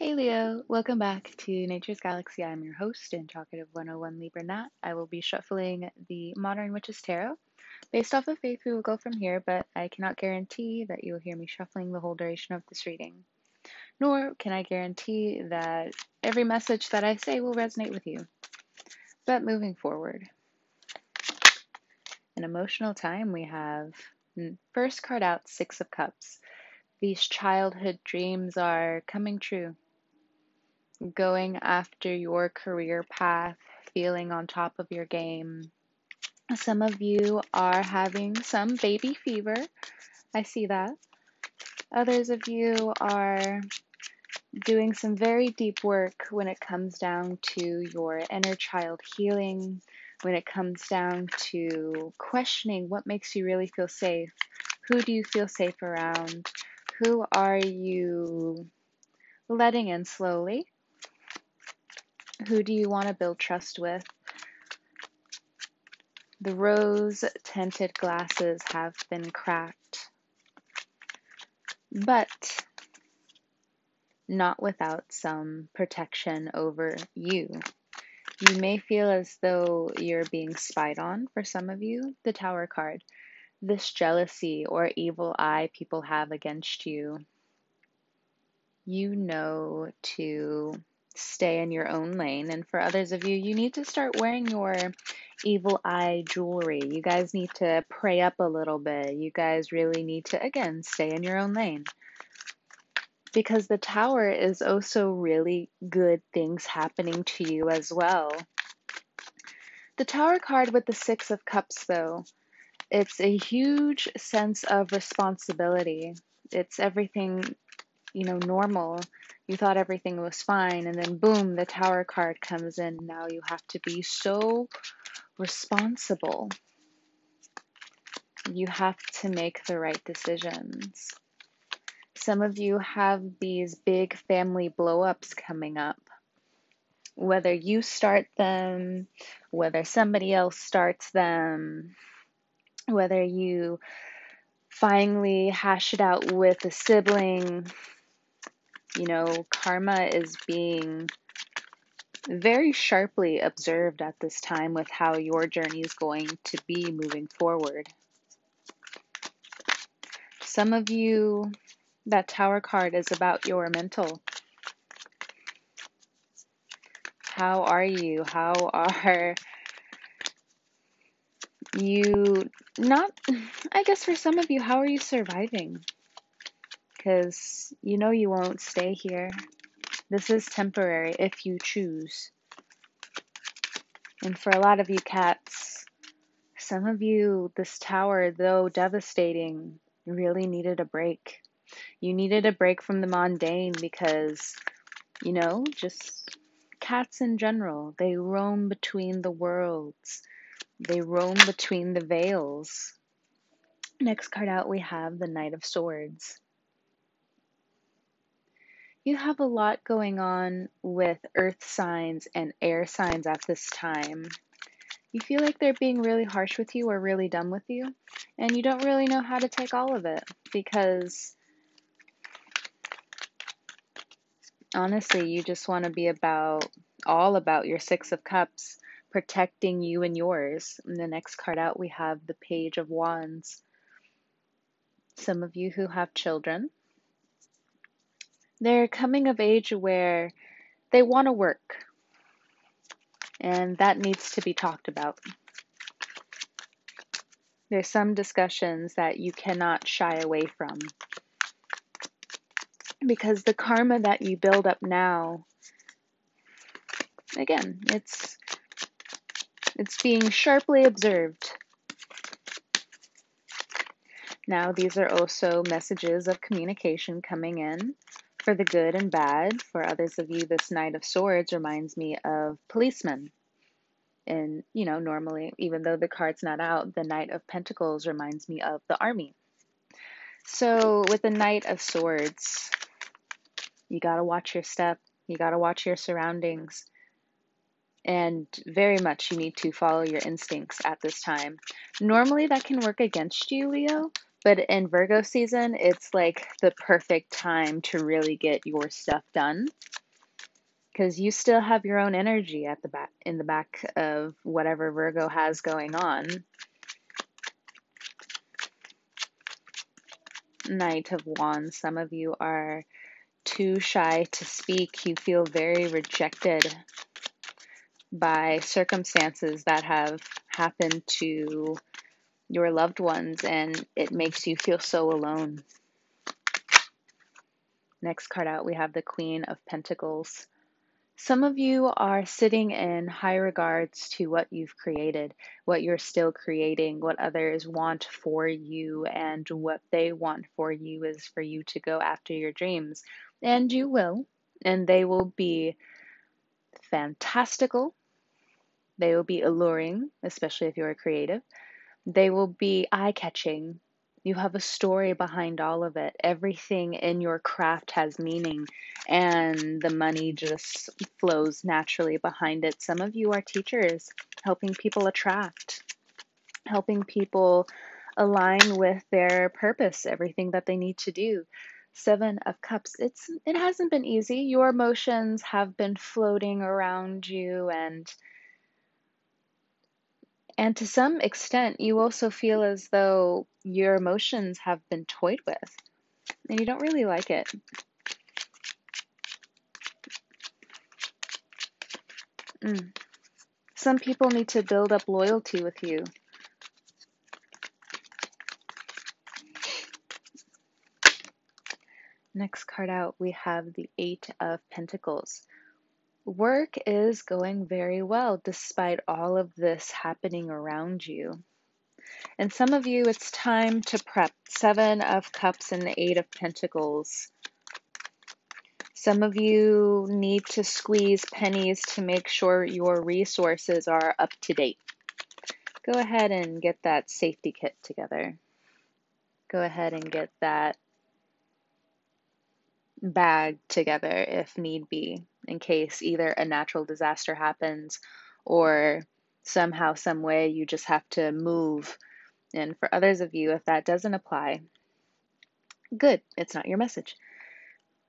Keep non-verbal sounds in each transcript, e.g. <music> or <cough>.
Hey Leo, welcome back to Nature's Galaxy. I'm your host and Talkative 101 Libra Nat. I will be shuffling the Modern Witches Tarot. Based off of faith, we will go from here, but I cannot guarantee that you will hear me shuffling the whole duration of this reading. Nor can I guarantee that every message that I say will resonate with you. But moving forward, an emotional time we have. Mm, first card out, Six of Cups. These childhood dreams are coming true going after your career path, feeling on top of your game. Some of you are having some baby fever. I see that. Others of you are doing some very deep work when it comes down to your inner child healing, when it comes down to questioning what makes you really feel safe. Who do you feel safe around? Who are you letting in slowly? Who do you want to build trust with? The rose tinted glasses have been cracked, but not without some protection over you. You may feel as though you're being spied on for some of you, the Tower card. This jealousy or evil eye people have against you, you know to stay in your own lane. And for others of you, you need to start wearing your evil eye jewelry. You guys need to pray up a little bit. You guys really need to, again, stay in your own lane. Because the tower is also really good things happening to you as well. The tower card with the Six of Cups, though, it's a huge sense of responsibility. It's everything, you know, normal you thought everything was fine, and then boom, the tower card comes in. Now you have to be so responsible. You have to make the right decisions. Some of you have these big family blow ups coming up. Whether you start them, whether somebody else starts them, whether you finally hash it out with a sibling, you know, karma is being very sharply observed at this time with how your journey is going to be moving forward. Some of you, that tower card is about your mental. How are you? How are you not I guess for some of you, how are you surviving? Because you know you won't stay here. This is temporary if you choose. And for a lot of you cats, some of you, this tower, though devastating, really needed a break. You needed a break from the mundane because, you know, just cats in general, they roam between the worlds, they roam between the veils. Next card out, we have the Knight of Swords you have a lot going on with earth signs and air signs at this time. You feel like they're being really harsh with you or really dumb with you, and you don't really know how to take all of it because honestly, you just want to be about all about your Six of Cups, protecting you and yours. In the next card out, we have the Page of Wands. Some of you who have children, they're coming of age where they want to work, and that needs to be talked about. There's some discussions that you cannot shy away from. Because the karma that you build up now again it's it's being sharply observed. Now these are also messages of communication coming in for the good and bad. For others of you, this Knight of Swords reminds me of policemen. And, you know, normally, even though the card's not out, the Knight of Pentacles reminds me of the army. So, with the Knight of Swords, you got to watch your step, you got to watch your surroundings. And very much you need to follow your instincts at this time. Normally, that can work against you, Leo, But in Virgo season, it's like the perfect time to really get your stuff done because you still have your own energy at the back in the back of whatever Virgo has going on. Knight of Wands, some of you are too shy to speak. You feel very rejected by circumstances that have happened to your loved ones, and it makes you feel so alone. Next card out, we have the Queen of Pentacles. Some of you are sitting in high regards to what you've created, what you're still creating, what others want for you, and what they want for you is for you to go after your dreams. And you will, and they will be fantastical. They will be alluring, especially if you're creative. They will be eye catching. You have a story behind all of it. Everything in your craft has meaning, and the money just flows naturally behind it. Some of you are teachers, helping people attract, helping people align with their purpose, everything that they need to do. Seven of Cups. It's it hasn't been easy. Your emotions have been floating around you and and to some extent, you also feel as though your emotions have been toyed with and you don't really like it. Mm. Some people need to build up loyalty with you. Next card out, we have the Eight of Pentacles. Work is going very well despite all of this happening around you. And some of you, it's time to prep. Seven of Cups and the Eight of Pentacles. Some of you need to squeeze pennies to make sure your resources are up to date. Go ahead and get that safety kit together. Go ahead and get that bag together if need be in case either a natural disaster happens or somehow, some way you just have to move. And for others of you, if that doesn't apply, good, it's not your message.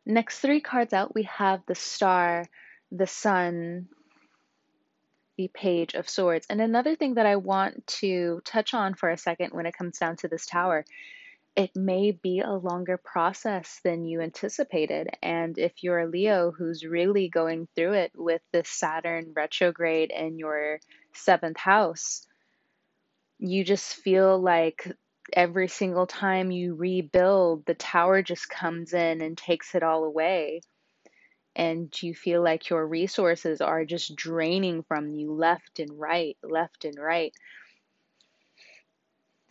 Next three cards out, we have the star, the sun, the page of swords. And another thing that I want to touch on for a second when it comes down to this tower it may be a longer process than you anticipated. And if you're a Leo who's really going through it with the Saturn retrograde in your seventh house, you just feel like every single time you rebuild, the tower just comes in and takes it all away. And you feel like your resources are just draining from you left and right, left and right.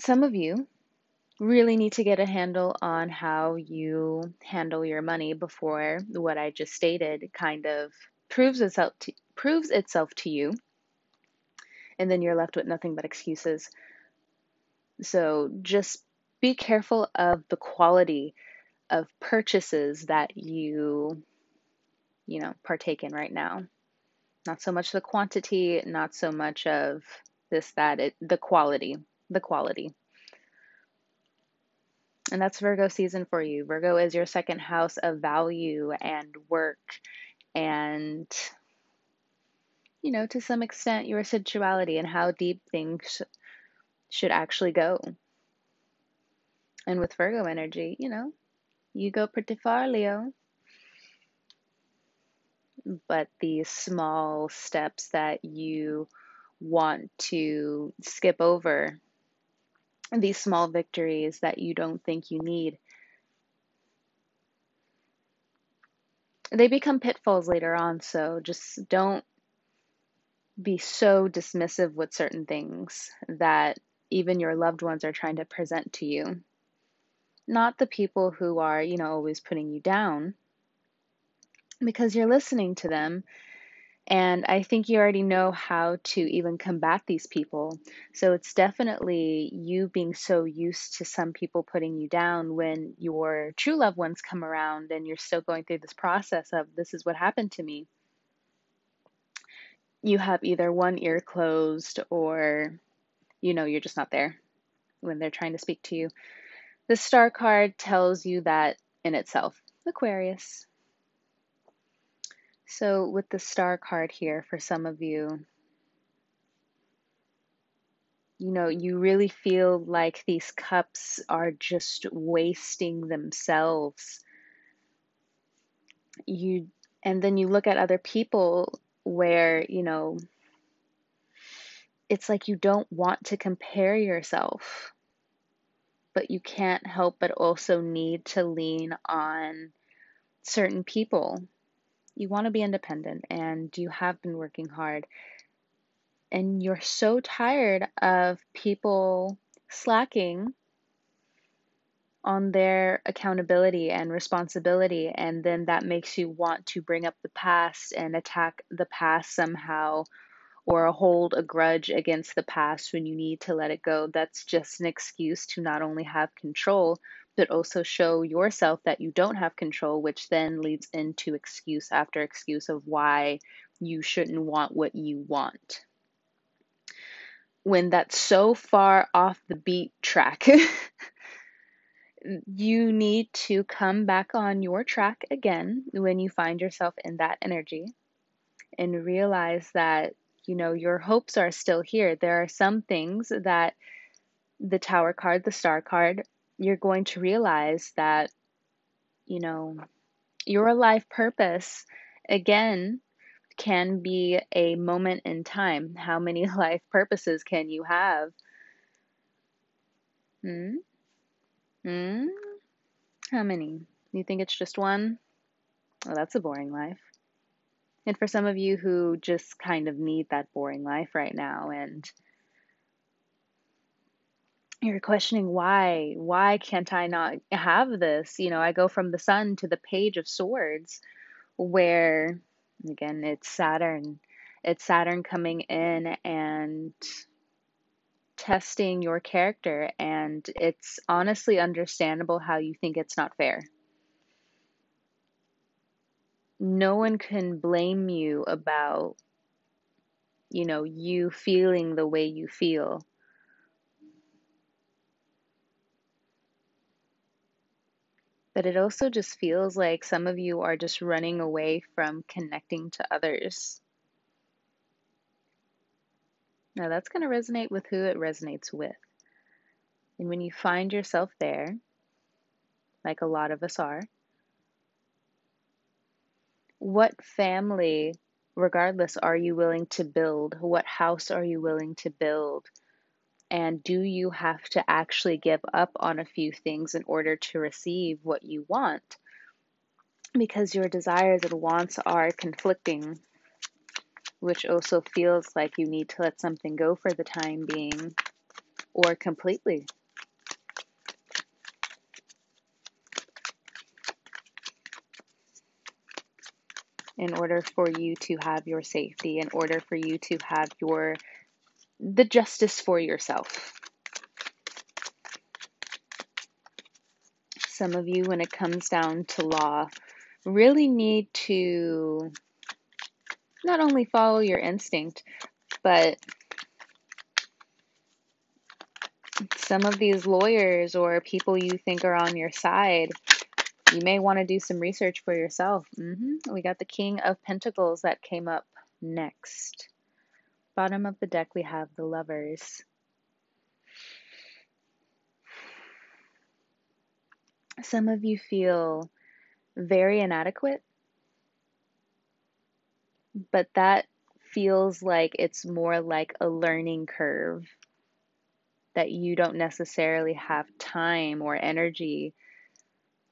Some of you really need to get a handle on how you handle your money before what I just stated kind of proves itself to, proves itself to you and then you're left with nothing but excuses. So just be careful of the quality of purchases that you you know partake in right now. Not so much the quantity, not so much of this that it the quality, the quality. And that's Virgo season for you. Virgo is your second house of value and work and, you know, to some extent, your sensuality and how deep things should actually go. And with Virgo energy, you know, you go pretty far, Leo. But these small steps that you want to skip over these small victories that you don't think you need. They become pitfalls later on, so just don't be so dismissive with certain things that even your loved ones are trying to present to you. Not the people who are, you know, always putting you down, because you're listening to them and I think you already know how to even combat these people. So it's definitely you being so used to some people putting you down when your true loved ones come around and you're still going through this process of this is what happened to me. You have either one ear closed or you know you're just not there when they're trying to speak to you. The star card tells you that in itself. Aquarius. So, with the star card here, for some of you, you know, you really feel like these cups are just wasting themselves. You, and then you look at other people where, you know, it's like you don't want to compare yourself, but you can't help but also need to lean on certain people. You want to be independent and you have been working hard and you're so tired of people slacking on their accountability and responsibility, and then that makes you want to bring up the past and attack the past somehow or hold a grudge against the past when you need to let it go. That's just an excuse to not only have control, but also show yourself that you don't have control, which then leads into excuse after excuse of why you shouldn't want what you want when that's so far off the beat track, <laughs> you need to come back on your track again when you find yourself in that energy and realize that, you know, your hopes are still here. There are some things that the tower card, the star card, you're going to realize that, you know, your life purpose, again, can be a moment in time. How many <laughs> life purposes can you have? Hmm? Hmm? How many? You think it's just one? Well, that's a boring life. And for some of you who just kind of need that boring life right now and you're questioning why why can't i not have this you know i go from the sun to the page of swords where Again, it's Saturn. It's Saturn coming in and testing your character, and it's honestly understandable how you think it's not fair. No one can blame you about, you know, you feeling the way you feel. But it also just feels like some of you are just running away from connecting to others. Now, that's going to resonate with who it resonates with. And when you find yourself there, like a lot of us are, what family, regardless, are you willing to build? What house are you willing to build? And do you have to actually give up on a few things in order to receive what you want? Because your desires and wants are conflicting, which also feels like you need to let something go for the time being or completely. in order for you to have your safety, in order for you to have your the justice for yourself. Some of you, when it comes down to law, really need to not only follow your instinct, but some of these lawyers or people you think are on your side, you may want to do some research for yourself. Mm-hmm. We got the King of Pentacles that came up next bottom of the deck, we have the lovers. Some of you feel very inadequate, but that feels like it's more like a learning curve that you don't necessarily have time or energy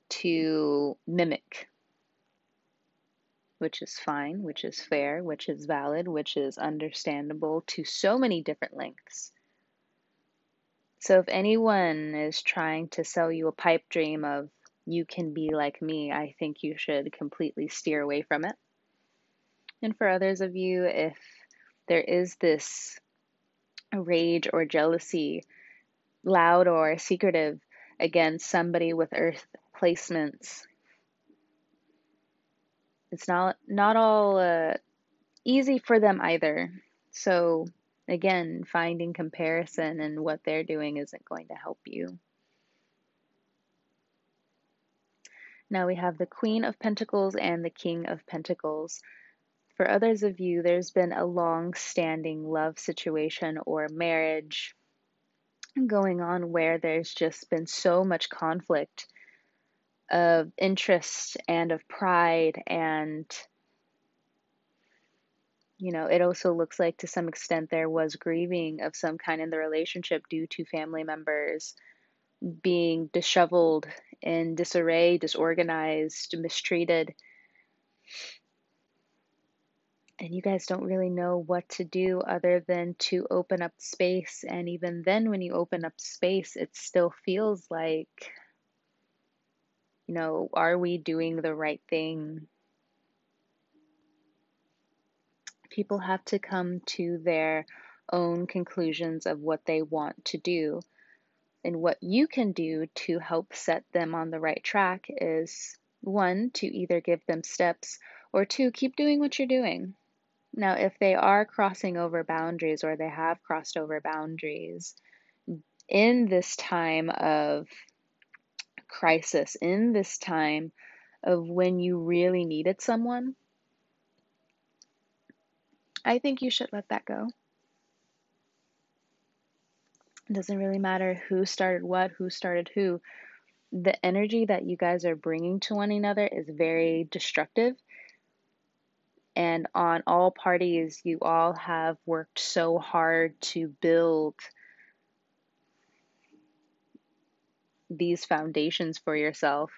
to mimic which is fine, which is fair, which is valid, which is understandable to so many different lengths. So, if anyone is trying to sell you a pipe dream of you can be like me, I think you should completely steer away from it. And for others of you, if there is this rage or jealousy, loud or secretive, against somebody with earth placements, it's not not all uh, easy for them either. So again, finding comparison and what they're doing isn't going to help you. Now we have the Queen of Pentacles and the King of Pentacles. For others of you, there's been a long standing love situation or marriage going on where there's just been so much conflict of interest and of pride and you know it also looks like to some extent there was grieving of some kind in the relationship due to family members being disheveled in disarray disorganized mistreated. And you guys don't really know what to do other than to open up space. And even then when you open up space it still feels like you know are we doing the right thing? People have to come to their own conclusions of what they want to do. And what you can do to help set them on the right track is one to either give them steps or two keep doing what you're doing. Now, if they are crossing over boundaries or they have crossed over boundaries in this time of crisis, in this time of when you really needed someone, I think you should let that go. It doesn't really matter who started what, who started who. The energy that you guys are bringing to one another is very destructive and on all parties, you all have worked so hard to build these foundations for yourself.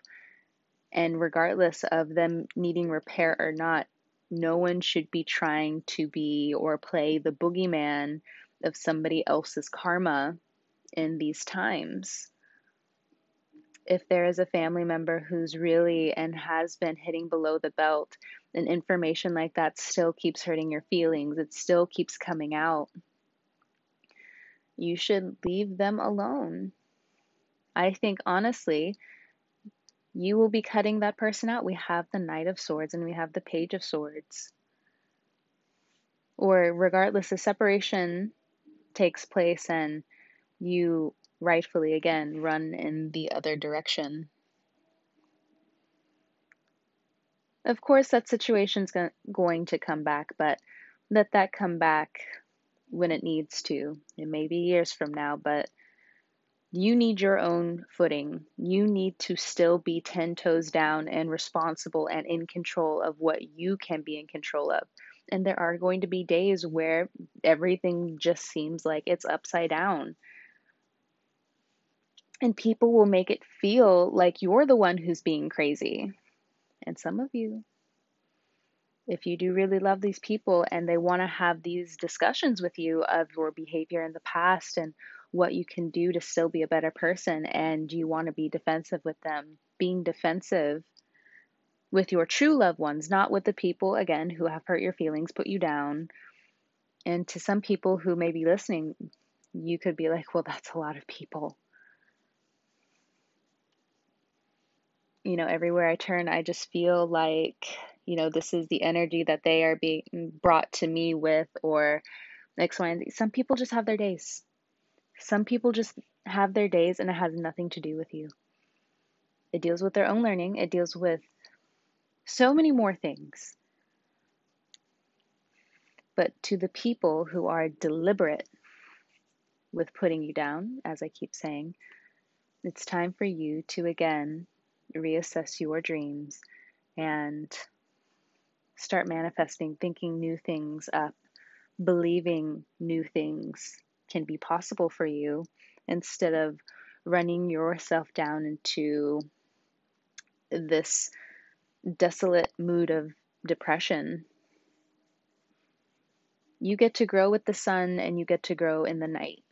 And regardless of them needing repair or not, no one should be trying to be or play the boogeyman of somebody else's karma in these times. If there is a family member who's really and has been hitting below the belt, and information like that still keeps hurting your feelings, it still keeps coming out, you should leave them alone. I think honestly, you will be cutting that person out. We have the Knight of Swords and we have the Page of Swords. Or, regardless, the separation takes place and you rightfully again run in the other direction. Of course, that situation's go- going to come back, but let that come back when it needs to. It may be years from now, but you need your own footing. You need to still be 10 toes down and responsible and in control of what you can be in control of. And there are going to be days where everything just seems like it's upside down. And people will make it feel like you're the one who's being crazy and some of you, if you do really love these people and they want to have these discussions with you of your behavior in the past and what you can do to still be a better person, and you want to be defensive with them, being defensive with your true loved ones, not with the people, again, who have hurt your feelings, put you down. And to some people who may be listening, you could be like, well, that's a lot of people. you know, everywhere I turn, I just feel like, you know, this is the energy that they are being brought to me with, or X, Y, and Z. Some people just have their days. Some people just have their days and it has nothing to do with you. It deals with their own learning, it deals with so many more things. But to the people who are deliberate with putting you down, as I keep saying, it's time for you to again reassess your dreams and start manifesting, thinking new things up, believing new things can be possible for you instead of running yourself down into this desolate mood of depression. You get to grow with the sun and you get to grow in the night.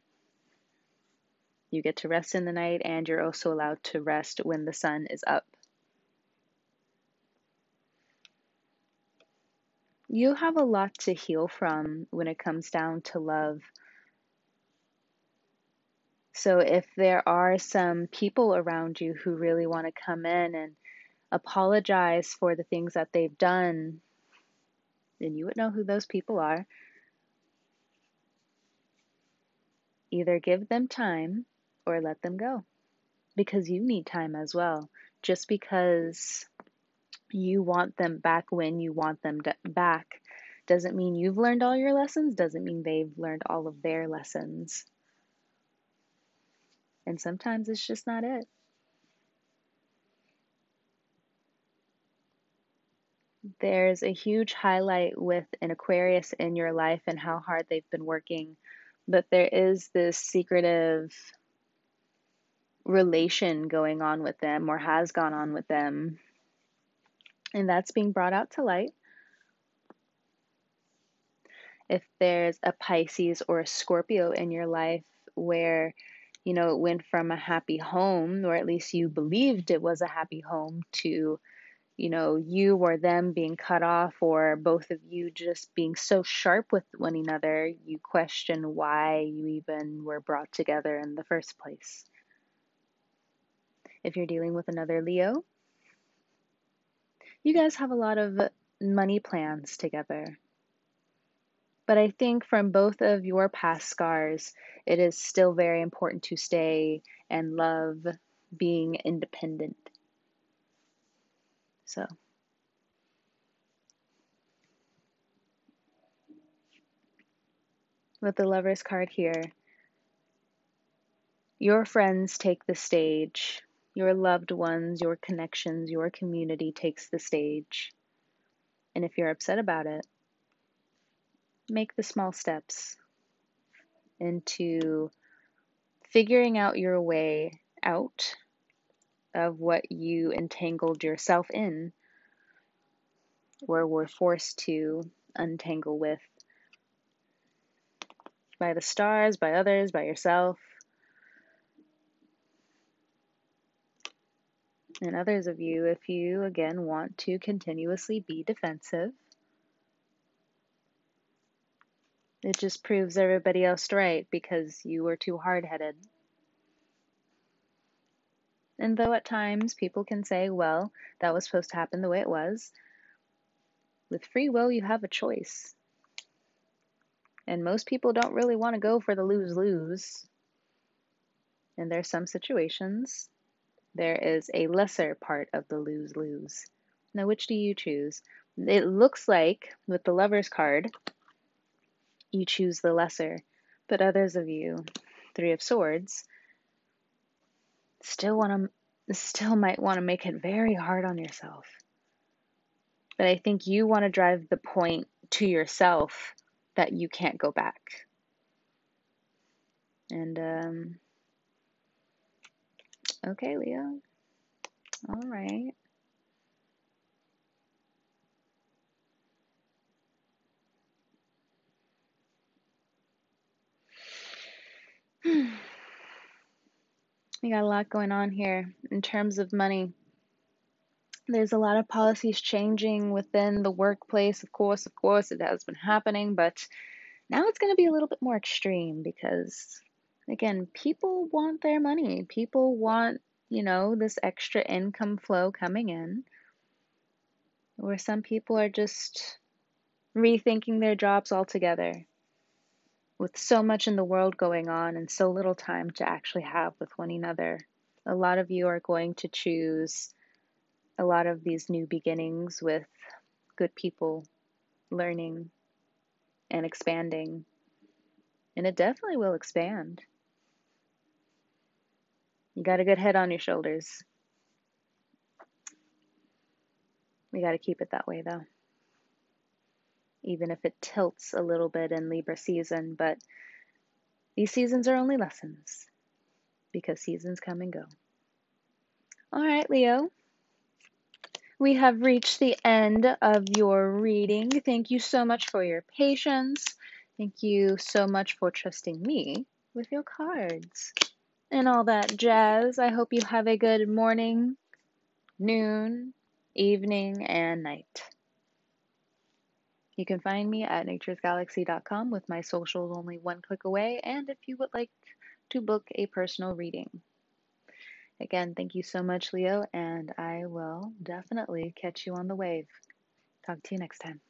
You get to rest in the night, and you're also allowed to rest when the sun is up. You have a lot to heal from when it comes down to love. So, if there are some people around you who really want to come in and apologize for the things that they've done, then you would know who those people are. Either give them time or let them go because you need time as well. Just because you want them back when you want them back doesn't mean you've learned all your lessons, doesn't mean they've learned all of their lessons. And sometimes it's just not it. There's a huge highlight with an Aquarius in your life and how hard they've been working, but there is this secretive relation going on with them or has gone on with them. And that's being brought out to light. If there's a Pisces or a Scorpio in your life where, you know, it went from a happy home, or at least you believed it was a happy home, to, you know, you or them being cut off, or both of you just being so sharp with one another, you question why you even were brought together in the first place. If you're dealing with another Leo, you guys have a lot of money plans together. But I think from both of your past scars, it is still very important to stay and love being independent. So. With the Lover's card here, your friends take the stage your loved ones, your connections, your community takes the stage. And if you're upset about it, make the small steps into figuring out your way out of what you entangled yourself in or were forced to untangle with by the stars, by others, by yourself. and others of you if you again want to continuously be defensive. It just proves everybody else right because you were too hard headed. And though at times people can say, well, that was supposed to happen the way it was, with free will, you have a choice. And most people don't really want to go for the lose lose. And there's some situations there is a lesser part of the lose lose. Now, which do you choose? It looks like with the lover's card, you choose the lesser, but others of you, Three of Swords, still want to, still might want to make it very hard on yourself. But I think you want to drive the point to yourself that you can't go back. And um, Okay, Leo. All right. <sighs> we got a lot going on here in terms of money. There's a lot of policies changing within the workplace. Of course, of course, it has been happening, but now it's going to be a little bit more extreme because again, people want their money. People want, you know, this extra income flow coming in. Where some people are just rethinking their jobs altogether. With so much in the world going on and so little time to actually have with one another, a lot of you are going to choose a lot of these new beginnings with good people learning and expanding. And it definitely will expand. You got a good head on your shoulders. We got to keep it that way, though. Even if it tilts a little bit in Libra season, but these seasons are only lessons because seasons come and go. All right, Leo. We have reached the end of your reading. Thank you so much for your patience. Thank you so much for trusting me with your cards and all that jazz. I hope you have a good morning, noon, evening, and night. You can find me at naturesgalaxy.com with my socials only one click away, and if you would like to book a personal reading. Again, thank you so much, Leo, and I will definitely catch you on the wave. Talk to you next time.